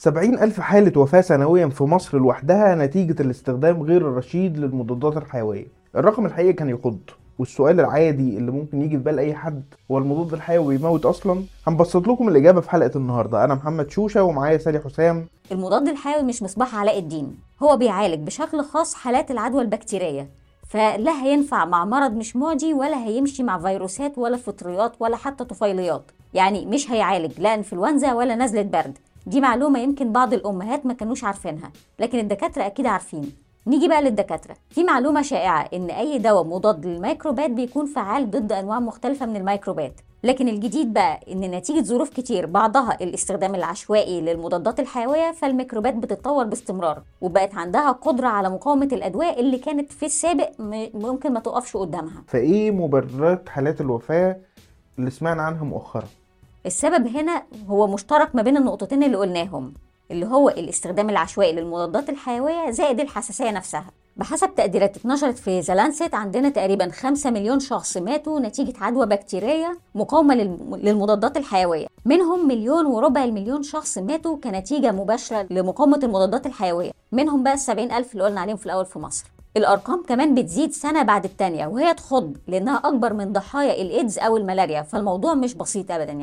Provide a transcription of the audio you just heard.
70 ألف حالة وفاة سنويا في مصر لوحدها نتيجة الاستخدام غير الرشيد للمضادات الحيوية. الرقم الحقيقي كان يخض والسؤال العادي اللي ممكن يجي في بال أي حد هو المضاد الحيوي بيموت أصلا؟ هنبسط لكم الإجابة في حلقة النهارده. أنا محمد شوشة ومعايا سالي حسام. المضاد الحيوي مش مصباح علاء الدين هو بيعالج بشكل خاص حالات العدوى البكتيرية. فلا هينفع مع مرض مش معدي ولا هيمشي مع فيروسات ولا فطريات ولا حتى طفيليات. يعني مش هيعالج لا إنفلونزا ولا نزلة برد. دي معلومة يمكن بعض الأمهات ما كانوش عارفينها لكن الدكاترة أكيد عارفين. نيجي بقى للدكاترة. في معلومة شائعة إن أي دواء مضاد للميكروبات بيكون فعال ضد أنواع مختلفة من الميكروبات. لكن الجديد بقى إن نتيجة ظروف كتير بعضها الاستخدام العشوائي للمضادات الحيوية فالميكروبات بتتطور باستمرار وبقت عندها قدرة على مقاومة الأدواء اللي كانت في السابق ممكن ما تقفش قدامها. فإيه مبررات حالات الوفاة اللي سمعنا عنها مؤخرا؟ السبب هنا هو مشترك ما بين النقطتين اللي قلناهم اللي هو الاستخدام العشوائي للمضادات الحيوية زائد الحساسية نفسها. بحسب تقديرات اتنشرت في ذا لانست عندنا تقريبا 5 مليون شخص ماتوا نتيجة عدوى بكتيرية مقاومة للم- للمضادات الحيوية. منهم مليون وربع المليون شخص ماتوا كنتيجة مباشرة لمقاومة المضادات الحيوية. منهم بقى السبعين ألف اللي قلنا عليهم في الأول في مصر. الأرقام كمان بتزيد سنة بعد التانية وهي تخض لأنها أكبر من ضحايا الإيدز أو الملاريا فالموضوع مش بسيط أبدا يعني.